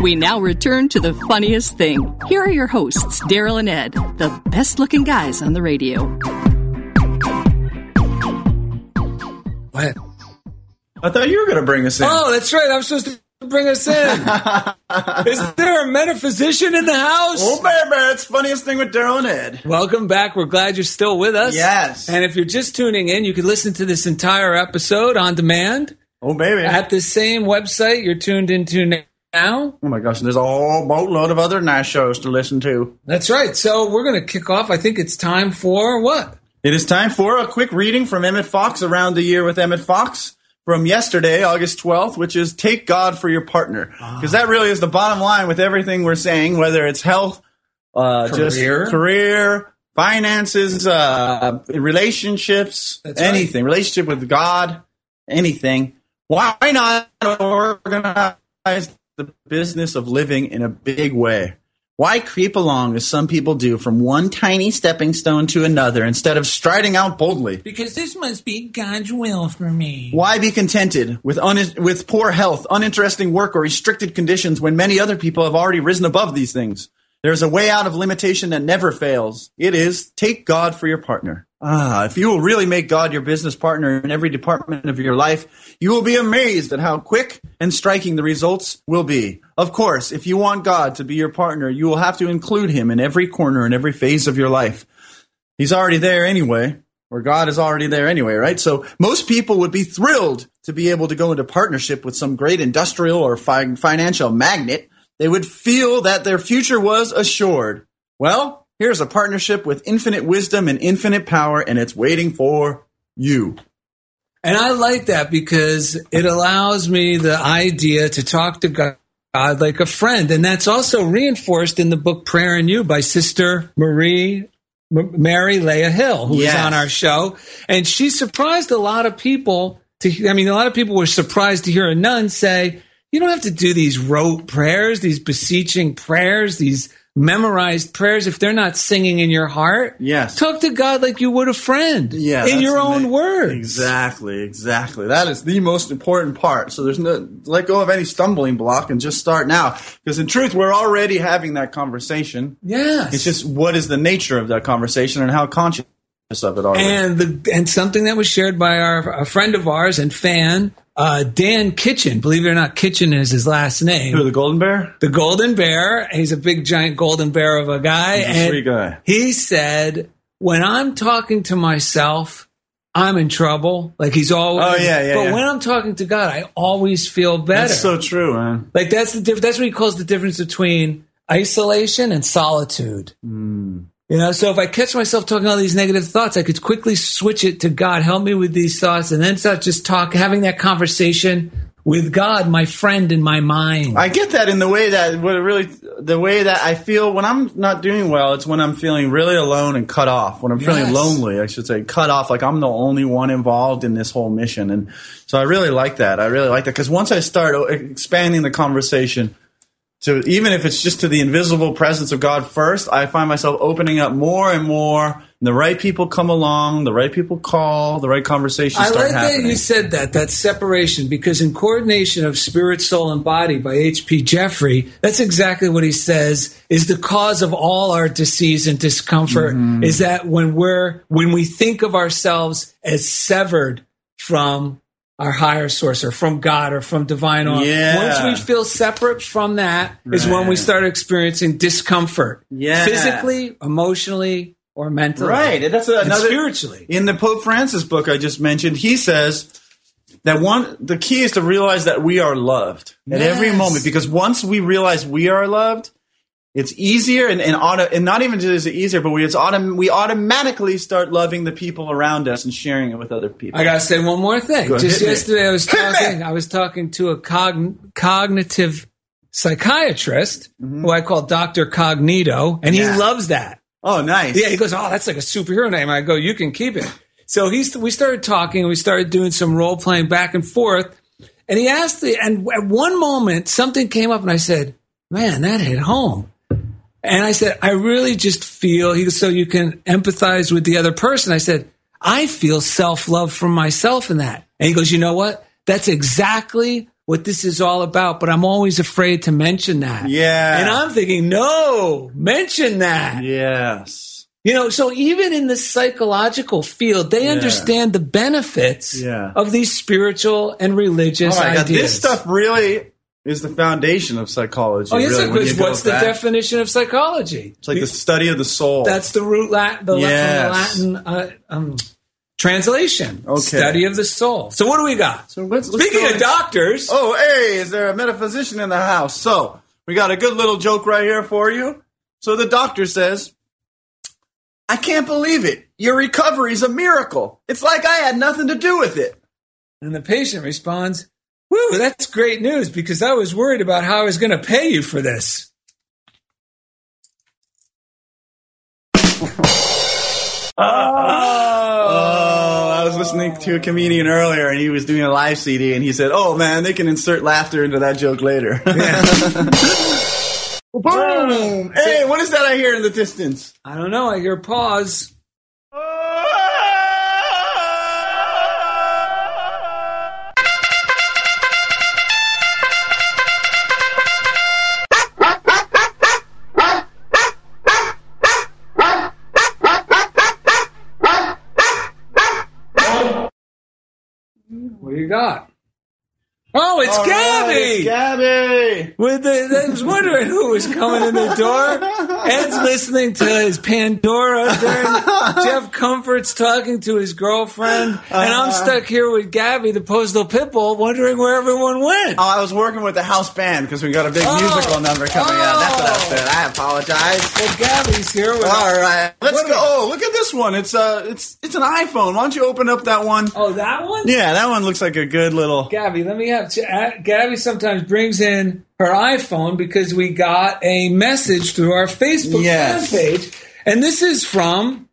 We now return to the funniest thing. Here are your hosts, Daryl and Ed, the best looking guys on the radio. What? I thought you were going to bring us in. Oh, that's right. I'm supposed to bring us in. Is there a metaphysician in the house? Oh, baby, it's funniest thing with Daryl and Ed. Welcome back. We're glad you're still with us. Yes. And if you're just tuning in, you can listen to this entire episode on demand Oh, baby. at the same website you're tuned into now. oh, my gosh. And there's a whole boatload of other nice shows to listen to. That's right. So we're going to kick off. I think it's time for what? It is time for a quick reading from Emmet Fox around the year with Emmet Fox from yesterday, August 12th, which is take God for your partner. Because that really is the bottom line with everything we're saying, whether it's health, uh, just Career. career, finances, uh, relationships, That's right. anything, relationship with God, anything. Why not organize the business of living in a big way? Why creep along as some people do from one tiny stepping stone to another instead of striding out boldly? Because this must be God's will for me. Why be contented with un- with poor health, uninteresting work, or restricted conditions when many other people have already risen above these things? There's a way out of limitation that never fails. It is take God for your partner. Ah, if you will really make God your business partner in every department of your life, you will be amazed at how quick and striking the results will be. Of course, if you want God to be your partner, you will have to include him in every corner and every phase of your life. He's already there anyway, or God is already there anyway, right? So most people would be thrilled to be able to go into partnership with some great industrial or fi- financial magnate. They would feel that their future was assured. Well, here's a partnership with infinite wisdom and infinite power, and it's waiting for you. And I like that because it allows me the idea to talk to God like a friend. And that's also reinforced in the book Prayer and You by Sister Marie Mary Leah Hill, who was on our show. And she surprised a lot of people to I mean, a lot of people were surprised to hear a nun say, you don't have to do these rote prayers, these beseeching prayers, these memorized prayers if they're not singing in your heart. Yes. Talk to God like you would a friend. Yeah, In your own words. Exactly, exactly. That is the most important part. So there's no let go of any stumbling block and just start now. Because in truth, we're already having that conversation. Yes. It's just what is the nature of that conversation and how conscious of it are. we? And the and something that was shared by our a friend of ours and fan, uh, Dan Kitchen. Believe it or not, Kitchen is his last name. Who, the Golden Bear? The Golden Bear. He's a big giant golden bear of a guy. He's a and sweet guy. He said, "When I'm talking to myself." I'm in trouble. Like he's always. Oh, yeah, yeah, But yeah. when I'm talking to God, I always feel better. That's so true, man. Like that's the diff- that's what he calls the difference between isolation and solitude. Hmm. You know, so if I catch myself talking all these negative thoughts, I could quickly switch it to God, help me with these thoughts, and then start just talk, having that conversation with God, my friend in my mind. I get that in the way that what it really the way that I feel when I'm not doing well. It's when I'm feeling really alone and cut off. When I'm feeling Yes. lonely, I should say, cut off. Like I'm the only one involved in this whole mission, and so I really like that. I really like that because once I start expanding the conversation to even if it's just to the invisible presence of God first, I find myself opening up more and more. And the right people come along, the right people call, the right conversations I start like happening. that you said that, that separation, because in coordination of spirit, soul, and body by H.B. Jeffery, that's exactly what he says is the cause of all our disease and discomfort Mm-hmm. is that when we're, when we think of ourselves as severed from our higher source or from God or from divine order. Yeah. Once we feel separate from that is when we start experiencing discomfort. Yeah. Physically, emotionally, or mentally. Right. And that's And another spiritually. In the Pope Francis book I just mentioned, he says that one the key is to realize that we are loved at every moment because once we realize we are loved, it's easier and and, auto, and not even just is it easier, but we it's autom- we automatically start loving the people around us and sharing it with other people. I gotta say one more thing. Go, Just yesterday, I was Hit me. talking. I was talking to a cogn- cognitive psychiatrist who I call Doctor Cognito, and he Mm-hmm. Loves that. Oh, nice. Yeah, he goes, "Oh, that's like a superhero name." I go, "You can keep it." So he's we started talking, and we started doing some role playing back and forth. And he asked the, and at one moment something came up, and I said, "Man, that hit home." And I said, I really just feel, he goes, so you can empathize with the other person. I said, I feel self love for myself in that. And he goes, you know what? That's exactly what this is all about, but I'm always afraid to mention that. Yeah. And I'm thinking, no, mention that. Yes. You know, so even in the psychological field, they Yeah. understand the benefits Yeah. of these spiritual and religious Oh my God, ideas. this stuff really is the foundation of psychology. Oh, yes, really, you go What's the back. definition of psychology? It's like the study of the soul. That's the root Latin, the, Yes. Latin uh, um, translation. Okay. Study of the soul. So what do we got? So let's, let's Speaking of doctors, Oh, hey, is there a metaphysician in the house? So, we got a good little joke right here for you. So, the doctor says, I can't believe it. Your recovery's a miracle. It's like I had nothing to do with it. and the patient responds, "Woo, that's great news because I was worried about how I was going to pay you for this." Oh, I was listening to a comedian earlier and he was doing a live CD and he said, Oh man, they can insert laughter into that joke later. Boom! Hey, what is that I hear in the distance? I don't know. I hear pause. What do you got? Oh, it's All right, Gabby! it's Gabby! With the, I was wondering who was coming in the door. Ed's listening to his Pandora during Jeff Comfort's talking to his girlfriend, and I'm Uh-huh. stuck here with Gabby, the postal pitbull, wondering where everyone went. Oh, I was working with the house band because we got a big Oh. musical number coming out. That's what I said. I apologize. Well, Gabby's here. With All right, let's go. Oh, look at this one. It's uh, it's it's an iPhone. Why don't you open up that one? Oh, that one? Yeah, that one looks like a good little. Gabby, let me have. uh, Gabby sometimes brings in her iPhone because we got a message through our Facebook Yes. fan page, and this is from.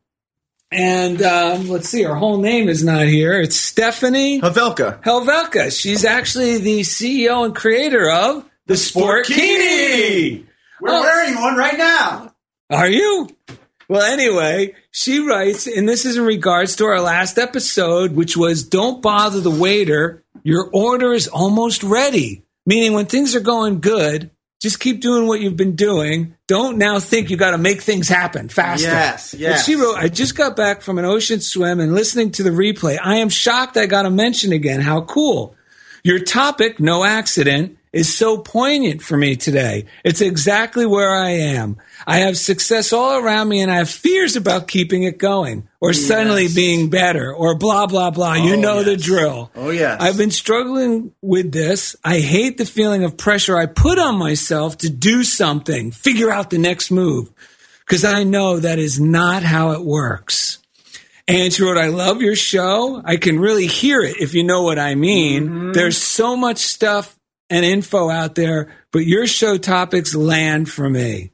And um, let's see, her whole name is not here. It's Stephanie Havelka. Helvelka. She's actually the CEO and creator of the Sportkini. We're Oh. wearing one right now. Are you? Well, anyway, she writes, and this is in regards to our last episode, which was Don't bother the waiter. Your order is almost ready. Meaning, when things are going good, just keep doing what you've been doing. Don't now think you got to make things happen faster. Yes, And yes. she wrote, I just got back from an ocean swim and listening to the replay. I am shocked I got to mention again how cool. Your topic, no accident, is so poignant for me today. It's exactly where I am. I have success all around me and I have fears about keeping it going or suddenly being better or blah, blah, blah. you Oh, know the drill. Oh, yes. I've been struggling with this. I hate the feeling of pressure I put on myself to do something, figure out the next move, because I know that is not how it works. And she wrote, I love your show. I can really hear it if you know what I mean. Mm-hmm. There's so much stuff and info out there, but your show topics land for me.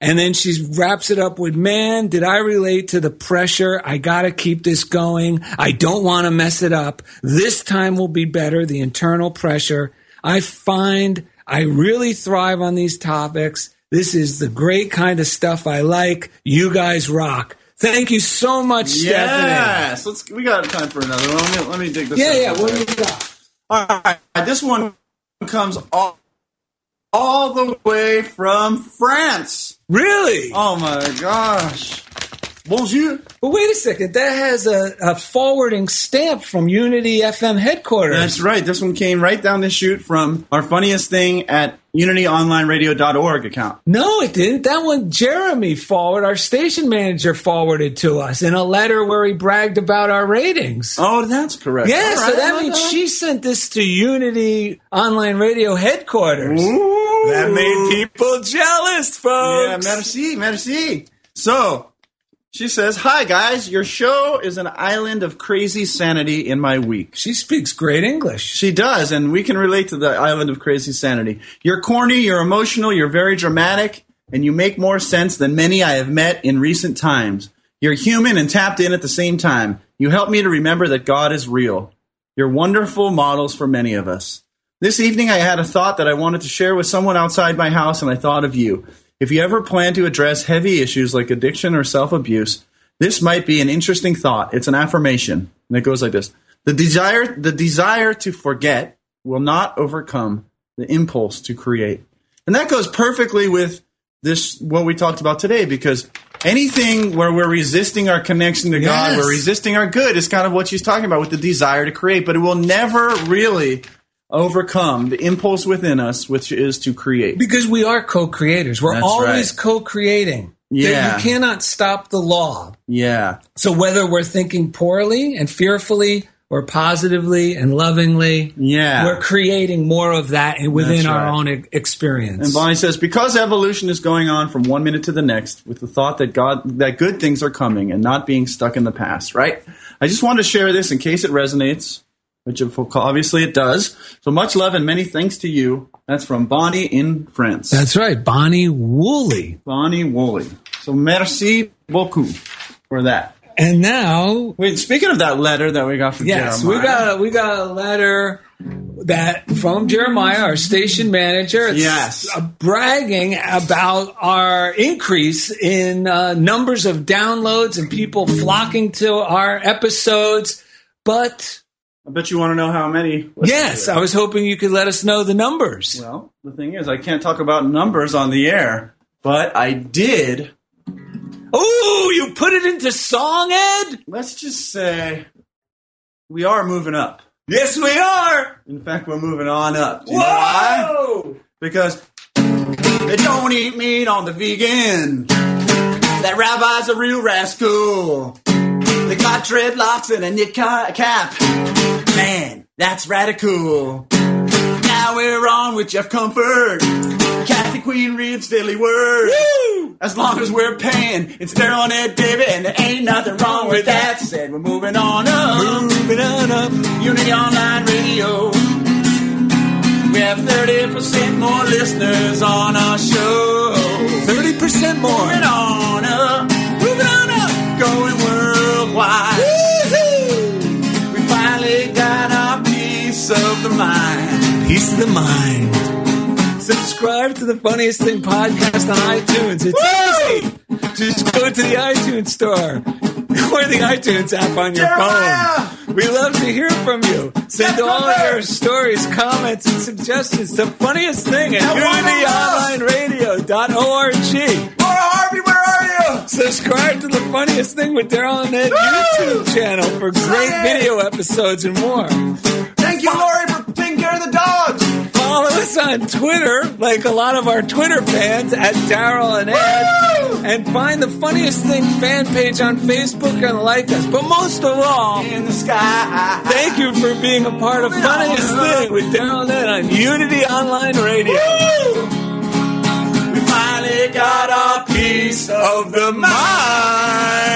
And then she wraps it up with, man, did I relate to the pressure? I got to keep this going. I don't want to mess it up. This time will be better. The internal pressure. I find I really thrive on these topics. This is the great kind of stuff I like. You guys rock. Thank you so much, Stephanie. Yes, let's. We got time for another one. Let me, let me dig this. Yeah, yeah. What do you got? All right, this one comes all, all the way from France. Really? Oh my gosh! Bonjour. But wait a second. That has a, a forwarding stamp from Unity FM headquarters. That's right. This one came right down the chute from our funniest thing at unityonlineradio.org account. No, it didn't. That one, Jeremy forward, our station manager forwarded to us in a letter where he bragged about our ratings. Oh, that's correct. Yeah, All so right, that means she sent this to Unity Online Radio headquarters. Ooh. That made people jealous, folks. Yeah, merci, merci. So she says, "Hi guys, your show is an island of crazy sanity in my week." She speaks great English. She does, and we can relate to the island of crazy sanity. You're corny, you're emotional, you're very dramatic, and you make more sense than many I have met in recent times. You're human and tapped in at the same time. You help me to remember that God is real. You're wonderful models for many of us. This evening, I had a thought that I wanted to share with someone outside my house, and I thought of you. If you ever plan to address heavy issues like addiction or self abuse, this might be an interesting thought. It's an affirmation, and it goes like this: the desire, the desire to forget, will not overcome the impulse to create, and that goes perfectly with this what we talked about today because. Anything where we're resisting our connection to God, we're resisting our good, is kind of what she's talking about with the desire to create, but it will never really overcome the impulse within us, which is to create. Because we are co creators. We're That's always right. co creating. Yeah. You cannot stop the law. Yeah. So whether we're thinking poorly and fearfully or positively and lovingly, Yeah. we're creating more of that within That's our own experience. And Bonnie says, because evolution is going on from one minute to the next with the thought that God, that good things are coming and not being stuck in the past, right? I just wanted to share this in case it resonates, which of- obviously it does. So much love and many thanks to you. That's from Bonnie in France. That's right, Bonnie Woolley. Bonnie Woolley. So merci beaucoup for that. And now, wait. Speaking of that letter that we got from yes, Jeremiah, we got a, we got a letter that from Jeremiah, our station manager. It's Yes. bragging about our increase in uh, numbers of downloads and people flocking to our episodes. But I bet you want to know how many. yes, I was hoping you could let us know the numbers. Well, the thing is, I can't talk about numbers on the air, but I did. Oh, you put it into song, Ed? Let's just say we are moving up. Yes, we are. In fact, we're moving on up. Do you know why? Because they don't eat meat on the vegan. That rabbi's a real rascal. They got dreadlocks and a knit cap. Man, that's radical. Now we're on with Jeff Comfort. Kathy Queen reads Daily Word. As long as we're paying, it's Daryl and Ed David, and there ain't nothing wrong with that. Said we're moving on up. Moving on up. Unity Online Radio. We have 30% more listeners on our show. 30% more. Moving on up. Moving on up. Going worldwide. Piece of the mind. Peace of the mind. Subscribe to the funniest thing podcast on iTunes. It's easy. Just go to the iTunes store or the iTunes app on your phone. We love to hear from you. Send all your stories, comments, and suggestions. The funniest thing at unityonlineradio.org. Laura Harvey, where are you? Subscribe to the funniest thing with Daryl and Ed YouTube channel for great video episodes and more. Thank you, Lori, for taking care of the dogs. Follow us on Twitter, like a lot of our Twitter fans, at Daryl and Ed. And find the funniest thing fan page on Facebook and like us. But most of all, in the sky. Thank you for being a part of Funniest Thing with Daryl and Ed on Unity Online Radio. We finally got our piece of the mind.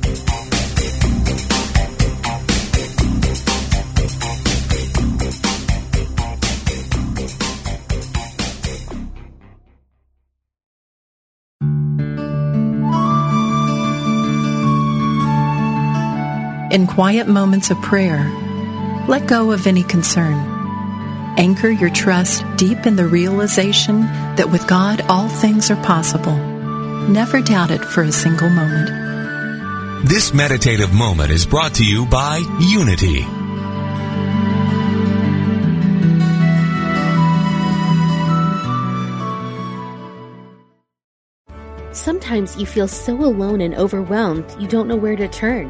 In quiet moments of prayer, let go of any concern. Anchor your trust deep in the realization that with God all things are possible. Never doubt it for a single moment. This meditative moment is brought to you by Unity. Sometimes you feel so alone and overwhelmed you don't know where to turn.